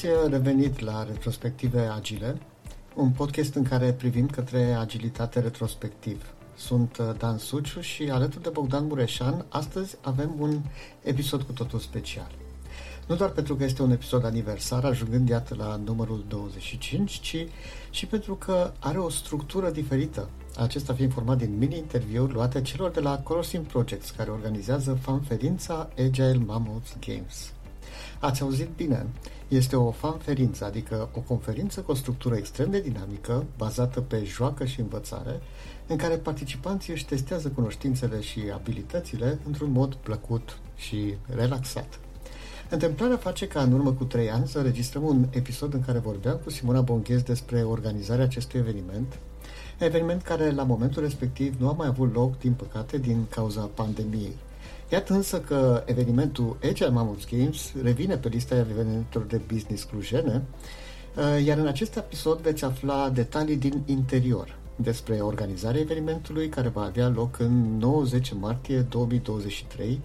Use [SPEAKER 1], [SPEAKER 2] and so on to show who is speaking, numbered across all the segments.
[SPEAKER 1] ați revenit la Retrospective Agile, un podcast în care privim către agilitate retrospectiv. Sunt uh, Dan Suciu și alături de Bogdan Mureșan, astăzi avem un episod cu totul special. Nu doar pentru că este un episod aniversar, ajungând iată la numărul 25, ci și pentru că are o structură diferită. Acesta fiind format din mini-interviuri luate celor de la Colosim Projects, care organizează fanferința Agile Mammoth Games. Ați auzit bine, este o fanferință, adică o conferință cu o structură extrem de dinamică, bazată pe joacă și învățare, în care participanții își testează cunoștințele și abilitățile într-un mod plăcut și relaxat. Întâmplarea face ca în urmă cu trei ani să registrăm un episod în care vorbeam cu Simona Bonghez despre organizarea acestui eveniment, eveniment care la momentul respectiv nu a mai avut loc, din păcate, din cauza pandemiei. Iată însă că evenimentul Agile Mammoth Games revine pe lista evenimentelor de business clujene, uh, iar în acest episod veți afla detalii din interior despre organizarea evenimentului care va avea loc în 90 martie 2023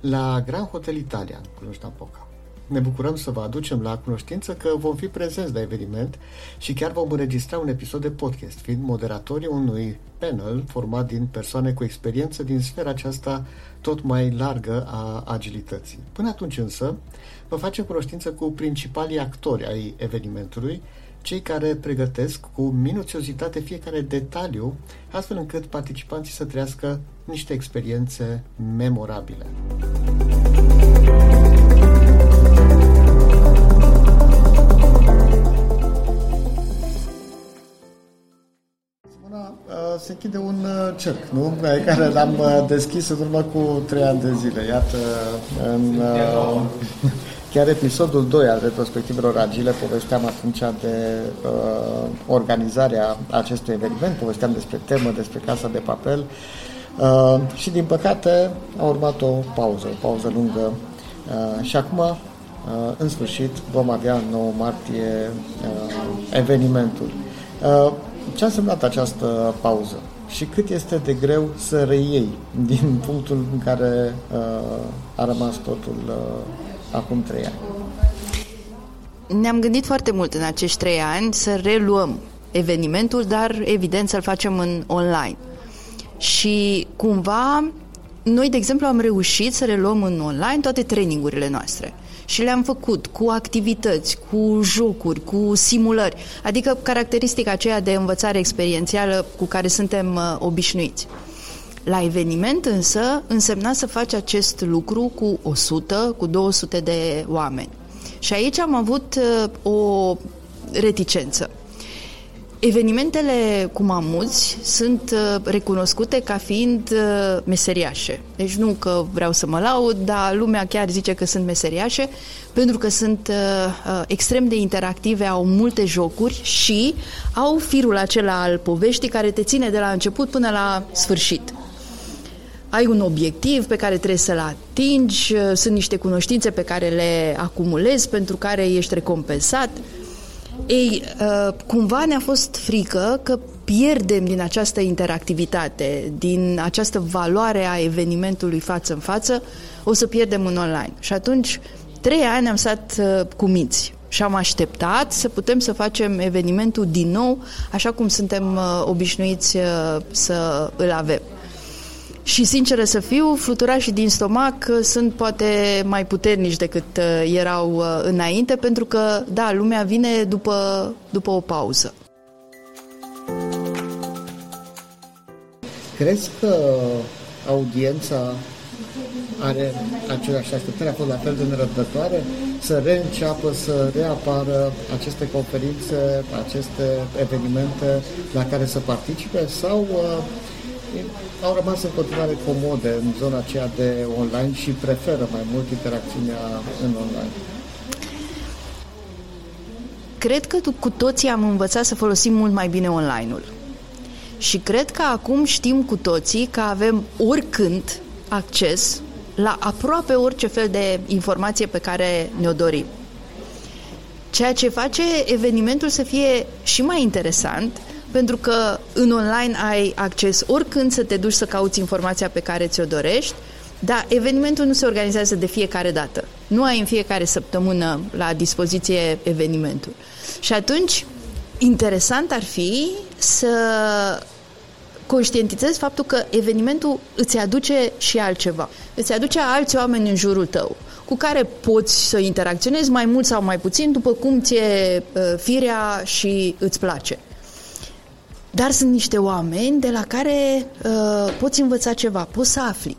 [SPEAKER 1] la Grand Hotel Italia, în Cluj-Napoca. Ne bucurăm să vă aducem la cunoștință că vom fi prezenți la eveniment și chiar vom înregistra un episod de podcast, fiind moderatorii unui panel format din persoane cu experiență din sfera aceasta tot mai largă a agilității. Până atunci însă, vă facem cunoștință cu principalii actori ai evenimentului, cei care pregătesc cu minuțiozitate fiecare detaliu, astfel încât participanții să trăiască niște experiențe memorabile. Se închide un uh, cerc, nu? Pe care l-am uh, deschis în urmă cu trei ani de zile. Iată, în chiar episodul 2 al retrospectivelor agile povesteam atunci de uh, organizarea acestui eveniment, povesteam despre temă, despre casa de papel uh, și din păcate a urmat o pauză, o pauză lungă uh, și acum uh, în sfârșit vom avea în 9 martie uh, evenimentul. Uh, ce a însemnat această pauză? Și cât este de greu să reiei din punctul în care uh, a rămas totul uh, acum trei ani?
[SPEAKER 2] Ne-am gândit foarte mult în acești trei ani să reluăm evenimentul, dar evident să-l facem în online. Și cumva, noi, de exemplu, am reușit să reluăm în online toate trainingurile noastre și le-am făcut cu activități, cu jocuri, cu simulări, adică caracteristica aceea de învățare experiențială cu care suntem uh, obișnuiți. La eveniment însă însemna să faci acest lucru cu 100, cu 200 de oameni. Și aici am avut uh, o reticență. Evenimentele cu mamuți sunt uh, recunoscute ca fiind uh, meseriașe. Deci nu că vreau să mă laud, dar lumea chiar zice că sunt meseriașe pentru că sunt uh, extrem de interactive, au multe jocuri și au firul acela al poveștii care te ține de la început până la sfârșit. Ai un obiectiv pe care trebuie să-l atingi, sunt niște cunoștințe pe care le acumulezi, pentru care ești recompensat. Ei, uh, cumva ne-a fost frică că pierdem din această interactivitate, din această valoare a evenimentului față în față, o să pierdem în online. Și atunci, trei ani am stat uh, cu minți și am așteptat să putem să facem evenimentul din nou, așa cum suntem uh, obișnuiți să îl avem. Și sinceră să fiu, fluturașii din stomac uh, sunt poate mai puternici decât uh, erau uh, înainte, pentru că, da, lumea vine după, după o pauză.
[SPEAKER 1] Crezi că audiența are aceleași așteptări, a fost la fel de nerăbdătoare să reînceapă, să reapară aceste conferințe, aceste evenimente la care să participe sau uh, au rămas în continuare comode în zona aceea de online și preferă mai mult interacțiunea în online.
[SPEAKER 2] Cred că cu toții am învățat să folosim mult mai bine online-ul. Și cred că acum știm cu toții că avem oricând acces la aproape orice fel de informație pe care ne-o dorim. Ceea ce face evenimentul să fie și mai interesant pentru că în online ai acces oricând să te duci să cauți informația pe care ți-o dorești, Da, evenimentul nu se organizează de fiecare dată. Nu ai în fiecare săptămână la dispoziție evenimentul. Și atunci, interesant ar fi să conștientizezi faptul că evenimentul îți aduce și altceva. Îți aduce alți oameni în jurul tău cu care poți să interacționezi mai mult sau mai puțin după cum ți-e uh, firea și îți place. Dar sunt niște oameni de la care uh, poți învăța ceva, poți să afli.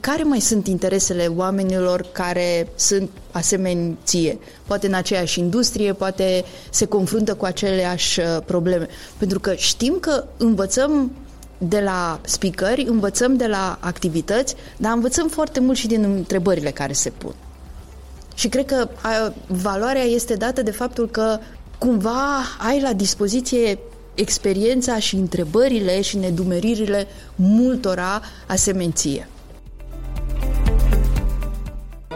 [SPEAKER 2] Care mai sunt interesele oamenilor care sunt asemeni ție? Poate în aceeași industrie, poate se confruntă cu aceleași uh, probleme. Pentru că știm că învățăm de la speakeri, învățăm de la activități, dar învățăm foarte mult și din întrebările care se pun. Și cred că a, valoarea este dată de faptul că cumva ai la dispoziție experiența și întrebările și nedumeririle multora asemenție.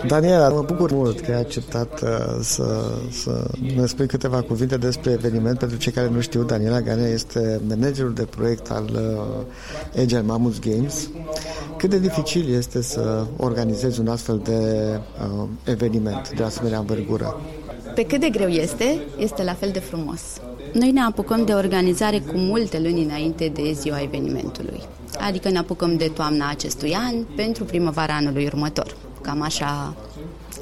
[SPEAKER 1] Daniela, mă bucur mult că ai acceptat uh, să, să ne spui câteva cuvinte despre eveniment. Pentru cei care nu știu, Daniela Ganea este managerul de proiect al uh, Agile Mammoth Games. Cât de dificil este să organizezi un astfel de uh, eveniment de asemenea învergură?
[SPEAKER 3] Pe cât de greu este, este la fel de frumos. Noi ne apucăm de organizare cu multe luni înainte de ziua evenimentului. Adică ne apucăm de toamna acestui an pentru primăvara anului următor. Cam așa,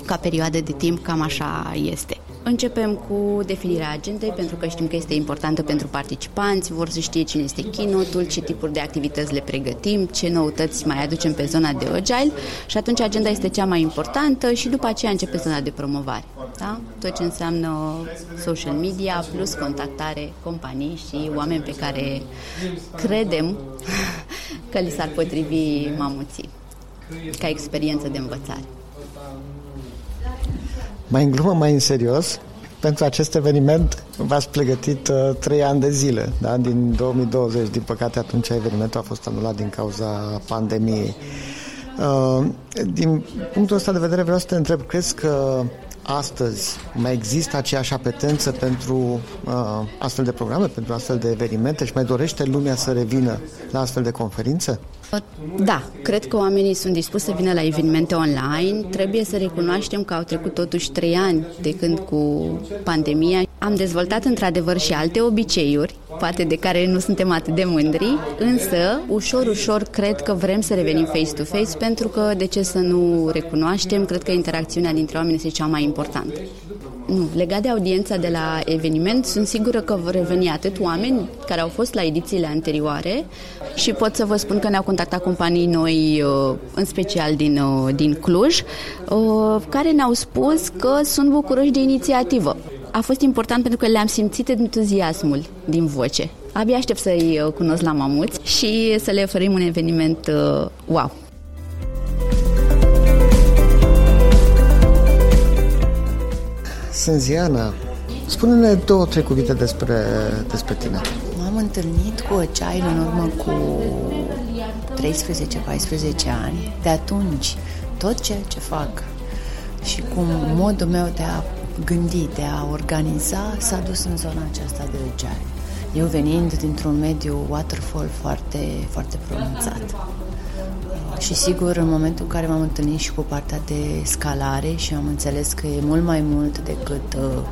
[SPEAKER 3] ca perioadă de timp, cam așa este. Începem cu definirea agendei pentru că știm că este importantă pentru participanți, vor să știe cine este keynote ce tipuri de activități le pregătim, ce noutăți mai aducem pe zona de agile și atunci agenda este cea mai importantă și după aceea începe zona de promovare. Da? Tot ce înseamnă social media plus contactare companii și oameni pe care credem că li s-ar potrivi mamuții ca experiență de învățare.
[SPEAKER 1] Mai în glumă, mai în serios, pentru acest eveniment v-ați pregătit uh, trei ani de zile, da? din 2020. Din păcate, atunci evenimentul a fost anulat din cauza pandemiei. Uh, din punctul ăsta de vedere vreau să te întreb, crezi că astăzi mai există aceeași apetență pentru uh, astfel de programe, pentru astfel de evenimente și mai dorește lumea să revină la astfel de conferințe?
[SPEAKER 3] Da, cred că oamenii sunt dispuși să vină la evenimente online. Trebuie să recunoaștem că au trecut totuși trei ani de când cu pandemia. Am dezvoltat într-adevăr și alte obiceiuri, poate de care nu suntem atât de mândri, însă ușor, ușor cred că vrem să revenim face-to-face pentru că, de ce să nu recunoaștem, cred că interacțiunea dintre oameni este cea mai importantă. Nu, legat de audiența de la eveniment, sunt sigură că vor reveni atât oameni care au fost la edițiile anterioare și pot să vă spun că ne-au contactat companii noi, uh, în special din, uh, din Cluj, uh, care ne-au spus că sunt bucuroși de inițiativă. A fost important pentru că le-am simțit entuziasmul din voce. Abia aștept să-i cunosc la mamuți și să le oferim un eveniment wow.
[SPEAKER 1] Sunt Ziana. Spune-ne două, trei cuvinte despre, despre tine.
[SPEAKER 2] M-am întâlnit cu Agile în urmă cu 13-14 ani. De atunci, tot ceea ce fac și cu modul meu de a gândi, de a organiza, s-a dus în zona aceasta de Agile. Eu venind dintr-un mediu waterfall foarte, foarte pronunțat. Și sigur, în momentul în care m-am întâlnit și cu partea de scalare și am înțeles că e mult mai mult decât uh, uh,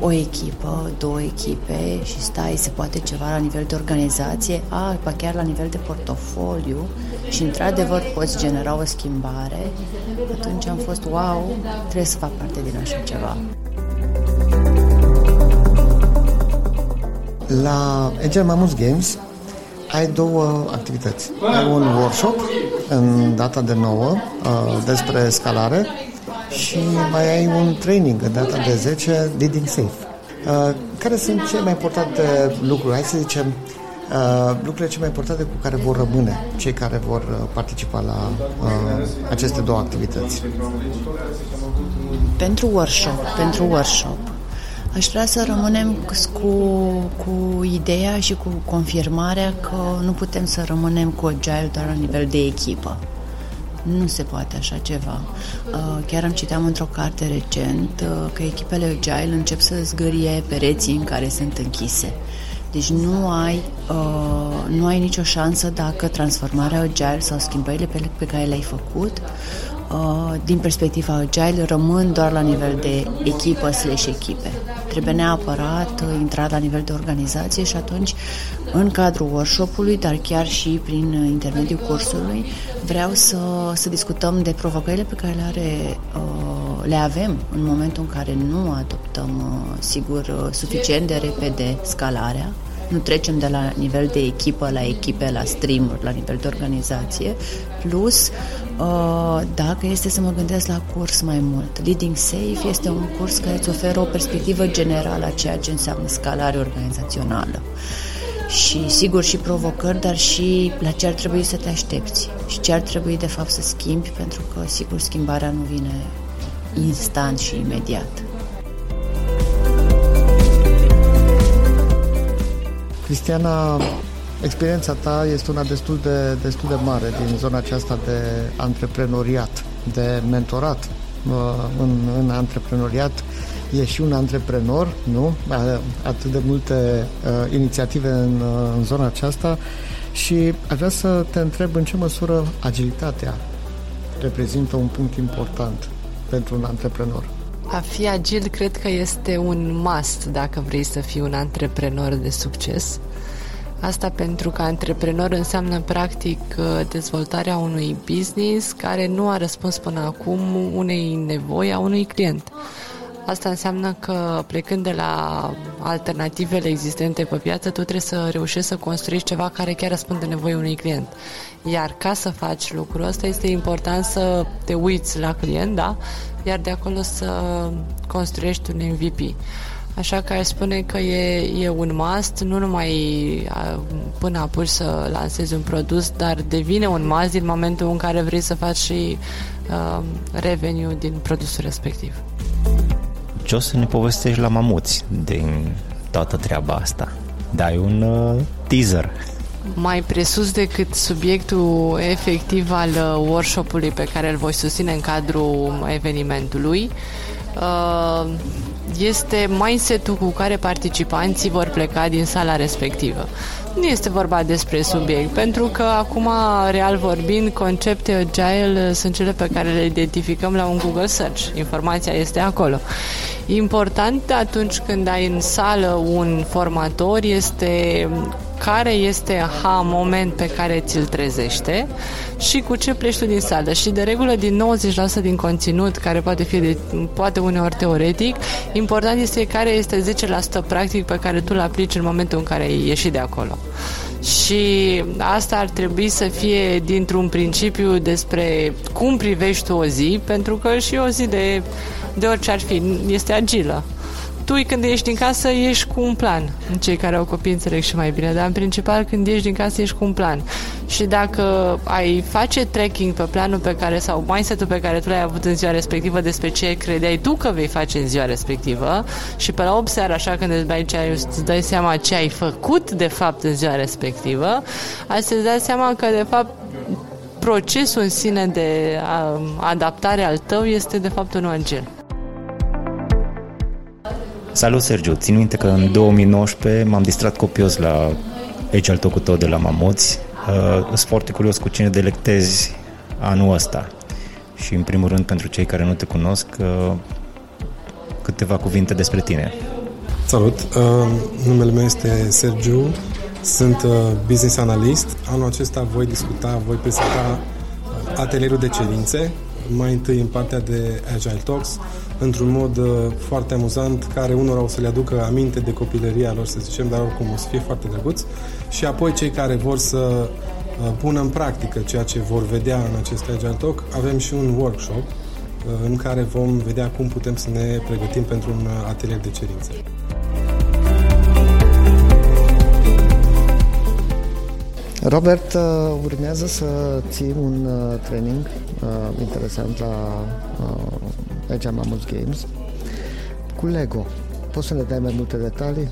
[SPEAKER 2] o echipă, două echipe și stai, se poate ceva la nivel de organizație, a, pa chiar la nivel de portofoliu și într-adevăr poți genera o schimbare, atunci am fost, wow, trebuie să fac parte din așa ceva.
[SPEAKER 1] La Agile Mammoth Games ai două activități. Ai un workshop în data de 9 uh, despre scalare și mai ai un training în data de 10, Leading Safe. Uh, care sunt cele mai importante lucruri, hai să zicem, uh, lucrurile cele mai importante cu care vor rămâne cei care vor uh, participa la uh, aceste două activități?
[SPEAKER 2] Pentru workshop, pentru workshop, Aș vrea să rămânem cu, cu ideea și cu confirmarea că nu putem să rămânem cu agile doar la nivel de echipă. Nu se poate așa ceva. Uh, chiar am citeam într-o carte recent uh, că echipele agile încep să zgârie pereții în care sunt închise.
[SPEAKER 4] Deci nu ai, uh, nu ai nicio șansă dacă transformarea agile sau schimbările pe, pe care le-ai făcut uh, din perspectiva agile rămân doar la nivel de echipă slash echipe. Trebuie neapărat uh, intrat la nivel de organizație și atunci în cadrul workshop-ului, dar chiar și prin intermediul cursului, vreau să, să discutăm de provocările pe care le, are, uh, le avem în momentul în care nu adoptăm, uh, sigur, uh, suficient de repede scalarea, nu trecem de la nivel de echipă la echipe, la stream la nivel de organizație, plus dacă este să mă gândesc la curs mai mult. Leading Safe este un curs care îți oferă o perspectivă generală a ceea ce înseamnă scalare organizațională și sigur și provocări, dar și la ce ar trebui să te aștepți și ce ar trebui de fapt să schimbi, pentru că sigur schimbarea nu vine instant și imediat.
[SPEAKER 1] Cristiana, experiența ta este una destul de, destul de mare din zona aceasta de antreprenoriat, de mentorat uh, în, în antreprenoriat e și un antreprenor, nu? Atât de multe uh, inițiative în, uh, în zona aceasta și aș vrea să te întreb în ce măsură agilitatea reprezintă un punct important pentru un antreprenor.
[SPEAKER 5] A fi agil cred că este un must dacă vrei să fii un antreprenor de succes. Asta pentru că antreprenor înseamnă practic uh, dezvoltarea unui business care nu a răspuns până acum unei nevoi a unui client. Asta înseamnă că plecând de la alternativele existente pe piață, tu trebuie să reușești să construiești ceva care chiar răspunde nevoii unui client. Iar ca să faci lucrul ăsta este important să te uiți la client, da? Iar de acolo să construiești un MVP. Așa că aș spune că e, e un must, nu numai până apuci să lansezi un produs, dar devine un must din momentul în care vrei să faci și uh, revenue din produsul respectiv
[SPEAKER 6] ce o să ne povestești la mamuți din toată treaba asta? Dai un uh, teaser.
[SPEAKER 5] Mai presus decât subiectul efectiv al uh, workshop-ului pe care îl voi susține în cadrul evenimentului, uh, este mindset-ul cu care participanții vor pleca din sala respectivă. Nu este vorba despre subiect, pentru că acum, real vorbind, concepte agile sunt cele pe care le identificăm la un Google Search. Informația este acolo. Important atunci când ai în sală un formator este care este ha moment pe care ți-l trezește și cu ce pleci tu din sală. Și de regulă din 90% din conținut, care poate fi de, poate uneori teoretic, important este care este 10% practic pe care tu îl aplici în momentul în care ai ieșit de acolo. Și asta ar trebui să fie dintr-un principiu despre cum privești tu o zi, pentru că și o zi de, de orice ar fi este agilă tu când ieși din casă ești cu un plan. Cei care au copii înțeleg și mai bine, dar în principal când ieși din casă ești cu un plan. Și dacă ai face tracking pe planul pe care sau mindset-ul pe care tu l-ai avut în ziua respectivă despre ce credeai tu că vei face în ziua respectivă și pe la 8 seara așa când îți dai, ceai, îți dai seama ce ai făcut de fapt în ziua respectivă, asta îți dai seama că de fapt procesul în sine de adaptare al tău este de fapt un angel.
[SPEAKER 6] Salut, Sergiu! Țin minte că în 2019 m-am distrat copios la Age al tău cu tot de la Mamoți. Uh, sunt foarte curios cu cine delectezi anul ăsta. Și, în primul rând, pentru cei care nu te cunosc, uh, câteva cuvinte despre tine.
[SPEAKER 7] Salut! Uh, numele meu este Sergiu, sunt uh, business analyst. Anul acesta voi discuta, voi prezenta uh, atelierul de cerințe, mai întâi în partea de Agile Talks, într-un mod uh, foarte amuzant, care unora o să le aducă aminte de copilăria lor, să zicem, dar oricum o să fie foarte drăguț. Și apoi cei care vor să uh, pună în practică ceea ce vor vedea în acest Agile Talk, avem și un workshop uh, în care vom vedea cum putem să ne pregătim pentru un atelier de cerințe.
[SPEAKER 1] Robert, urmează să ții un training interesant la aici am Mamus Games, cu Lego. Poți să ne dai mai multe detalii?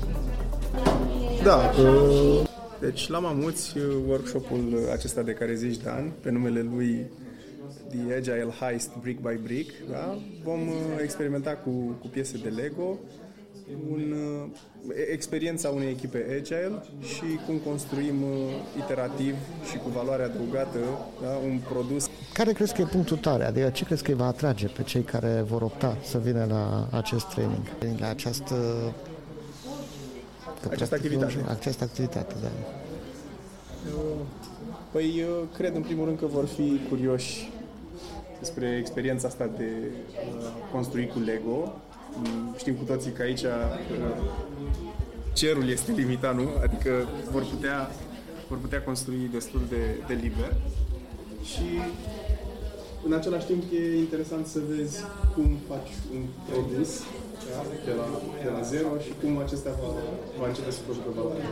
[SPEAKER 8] Da, uh, deci la Mamuți, uh, workshopul acesta de care zici, Dan, pe numele lui The Agile Heist Brick by Brick, da? vom uh, experimenta cu, cu piese de Lego un, uh, experiența unei echipe agile și cum construim uh, iterativ și cu valoare adăugată da, un produs.
[SPEAKER 1] Care crezi că e punctul tare? Adică ce crezi că îi va atrage pe cei care vor opta să vină la acest training, la această
[SPEAKER 8] această activitate.
[SPEAKER 1] Această activitate, da.
[SPEAKER 8] Păi cred în primul rând că vor fi curioși despre experiența asta de construi cu Lego. Știm cu toții că aici cerul este limitat, nu? Adică vor putea, vor putea construi destul de, de liber și în același timp e interesant să vezi cum faci un produs da? de, la, de la zero și cum acesta va, va începe să producă valoare.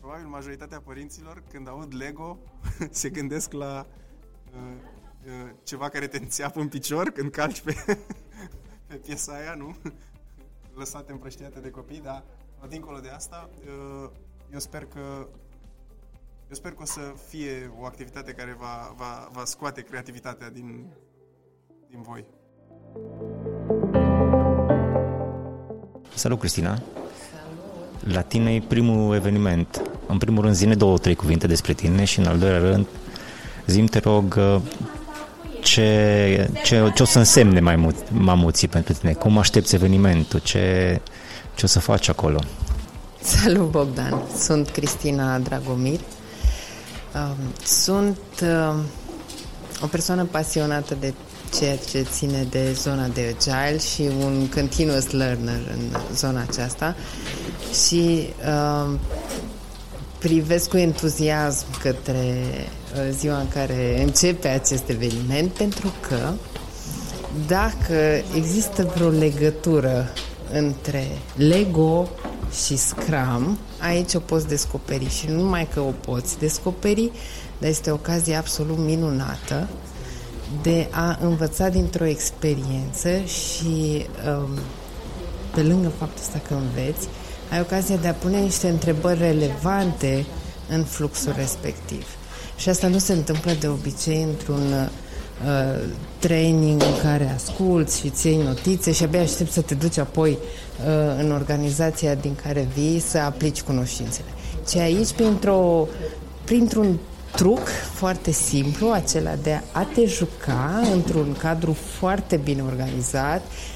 [SPEAKER 8] Probabil majoritatea părinților, când aud Lego, se gândesc la uh, uh, ceva care te înțeapă în picior când calci pe, pe piesa aia, nu? Lăsate împrăștiate de copii, dar dincolo de asta, uh, eu sper că eu sper că o să fie o activitate care va, va, va scoate creativitatea din, din voi.
[SPEAKER 6] Salut, Cristina! La tine e primul eveniment. În primul rând, zine două, trei cuvinte despre tine și în al doilea rând, zim, te rog, ce, ce, ce o să însemne mai mult, mamuții pentru tine? Cum aștepți evenimentul? Ce, ce o să faci acolo?
[SPEAKER 9] Salut, Bogdan! Sunt Cristina Dragomir. Um, sunt um, o persoană pasionată de ceea ce ține de zona de agile și un continuous learner în zona aceasta și uh, privesc cu entuziasm către uh, ziua în care începe acest eveniment pentru că dacă există vreo legătură între Lego și Scrum, aici o poți descoperi și nu numai că o poți descoperi, dar este o ocazie absolut minunată de a învăța dintr-o experiență și um, pe lângă faptul ăsta că înveți, ai ocazia de a pune niște întrebări relevante în fluxul respectiv. Și asta nu se întâmplă de obicei într-un uh, training în care asculți și ți notițe și abia aștept să te duci apoi uh, în organizația din care vii să aplici cunoștințele. Ce aici, printr-o, printr-un truc foarte simplu, acela de a te juca într-un cadru foarte bine organizat, uh,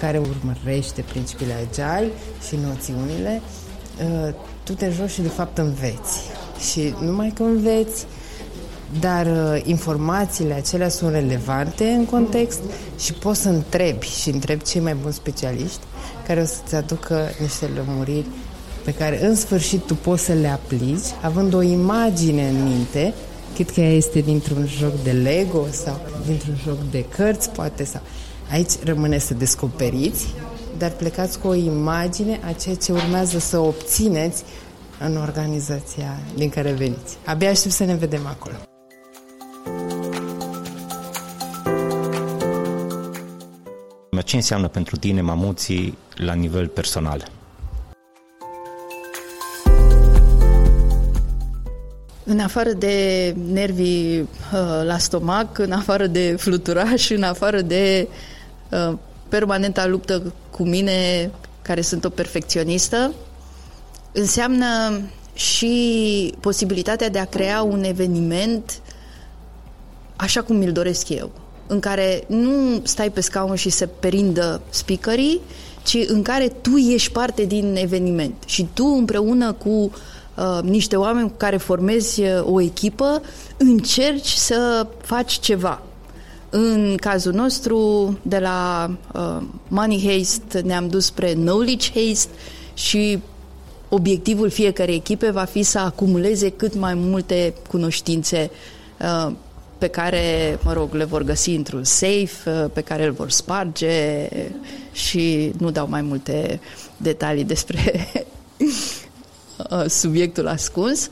[SPEAKER 9] care urmărește principiile agile și noțiunile, uh, tu te joci și de fapt înveți. Și numai că înveți, dar uh, informațiile acelea sunt relevante în context și poți să întrebi și întrebi cei mai buni specialiști care o să-ți aducă niște lămuriri pe care în sfârșit tu poți să le aplici, având o imagine în minte, cât că ea este dintr-un joc de Lego sau dintr-un joc de cărți, poate sau... Aici rămâne să descoperiți, dar plecați cu o imagine a ceea ce urmează să obțineți în organizația din care veniți. Abia aștept să ne vedem acolo.
[SPEAKER 6] Ce înseamnă pentru tine mamuții la nivel personal?
[SPEAKER 2] În afară de nervii uh, la stomac, în afară de fluturaș, în afară de uh, permanenta luptă cu mine, care sunt o perfecționistă, înseamnă și posibilitatea de a crea un eveniment așa cum mi-l doresc eu, în care nu stai pe scaun și se perindă speakerii, ci în care tu ești parte din eveniment și tu împreună cu uh, uh, niște oameni cu care formezi uh, o echipă, încerci să faci ceva. În cazul nostru, de la uh, Money Haste ne-am dus spre Knowledge Haste și obiectivul fiecarei echipe va fi să acumuleze cât mai multe cunoștințe uh, pe care, mă rog, le vor găsi într-un safe, uh, pe care îl vor sparge și nu dau mai multe detalii despre Uh, subiectul ascuns,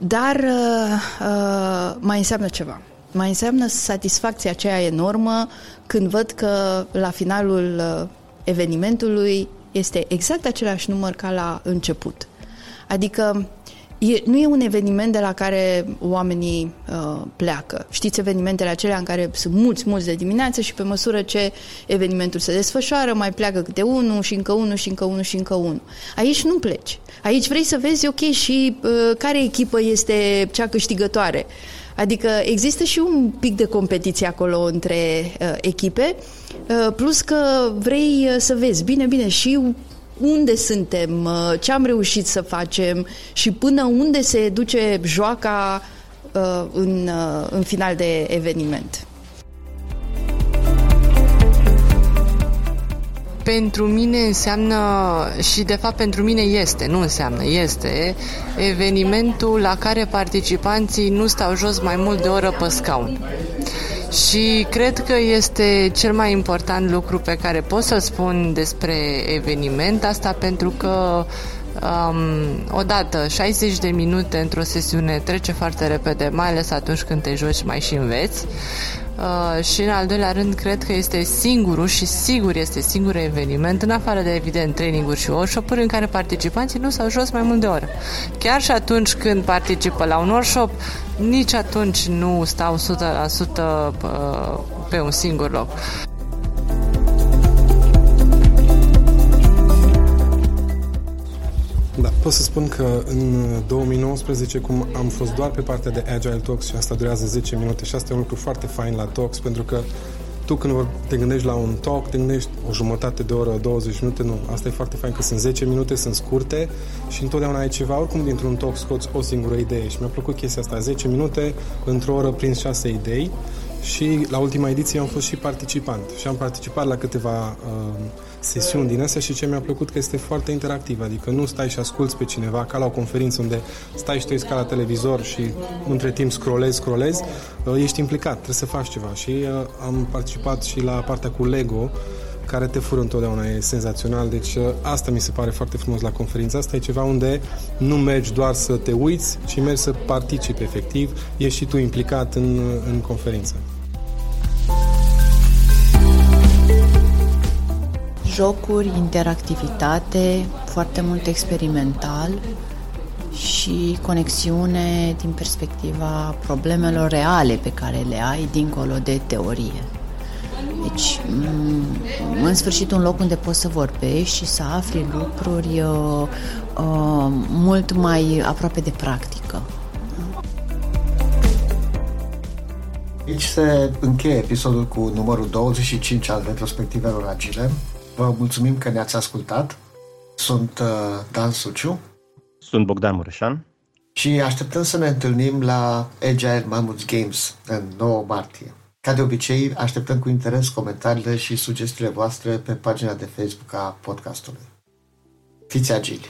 [SPEAKER 2] dar uh, uh, mai înseamnă ceva. Mai înseamnă satisfacția aceea enormă când văd că la finalul uh, evenimentului este exact același număr ca la început. Adică e, nu e un eveniment de la care oamenii uh, pleacă. Știți evenimentele acelea în care sunt mulți, mulți de dimineață și pe măsură ce evenimentul se desfășoară, mai pleacă câte unul și încă unul și încă unul și încă unul. Aici nu pleci. Aici vrei să vezi, ok, și uh, care echipă este cea câștigătoare. Adică există și un pic de competiție acolo între uh, echipe, uh, plus că vrei uh, să vezi, bine, bine, și unde suntem, uh, ce am reușit să facem și până unde se duce joaca uh, în, uh, în final de eveniment.
[SPEAKER 5] Pentru mine înseamnă și de fapt pentru mine este, nu înseamnă, este evenimentul la care participanții nu stau jos mai mult de o oră pe scaun. Și cred că este cel mai important lucru pe care pot să-l spun despre eveniment, asta pentru că um, odată 60 de minute într-o sesiune trece foarte repede, mai ales atunci când te joci mai și înveți. Uh, și în al doilea rând cred că este singurul și sigur este singurul eveniment în afară de evident traininguri și workshop-uri în care participanții nu s-au jos mai mult de o oră. Chiar și atunci când participă la un workshop, nici atunci nu stau 100% uh, pe un singur loc.
[SPEAKER 7] Pot să spun că în 2019, cum am fost doar pe partea de Agile Talks și asta durează 10 minute și asta e un lucru foarte fain la Talks, pentru că tu când te gândești la un talk, te gândești o jumătate de oră, 20 minute, nu. Asta e foarte fain că sunt 10 minute, sunt scurte și întotdeauna ai ceva, oricum dintr-un talk scoți o singură idee și mi-a plăcut chestia asta, 10 minute, într-o oră prins 6 idei și la ultima ediție am fost și participant. Și am participat la câteva uh, sesiuni din astea și ce mi-a plăcut că este foarte interactiv, adică nu stai și asculți pe cineva ca la o conferință unde stai și tu ca la televizor și între timp scrollezi, scrollezi, uh, ești implicat, trebuie să faci ceva. Și uh, am participat și la partea cu Lego care te fură întotdeauna, e senzațional. Deci uh, asta mi se pare foarte frumos la conferința asta, e ceva unde nu mergi doar să te uiți, ci mergi să participi efectiv, ești și tu implicat în, în conferință.
[SPEAKER 3] jocuri, interactivitate, foarte mult experimental și conexiune din perspectiva problemelor reale pe care le ai dincolo de teorie. Deci, mm, în sfârșit, un loc unde poți să vorbești și să afli lucruri uh, uh, mult mai aproape de practică.
[SPEAKER 1] Aici se încheie episodul cu numărul 25 al retrospectivelor agile. Vă mulțumim că ne-ați ascultat. Sunt uh, Dan Suciu.
[SPEAKER 6] Sunt Bogdan Mureșan.
[SPEAKER 1] Și așteptăm să ne întâlnim la Agile Mammoth Games în 9 martie. Ca de obicei, așteptăm cu interes comentariile și sugestiile voastre pe pagina de Facebook a podcastului. Fiți agili!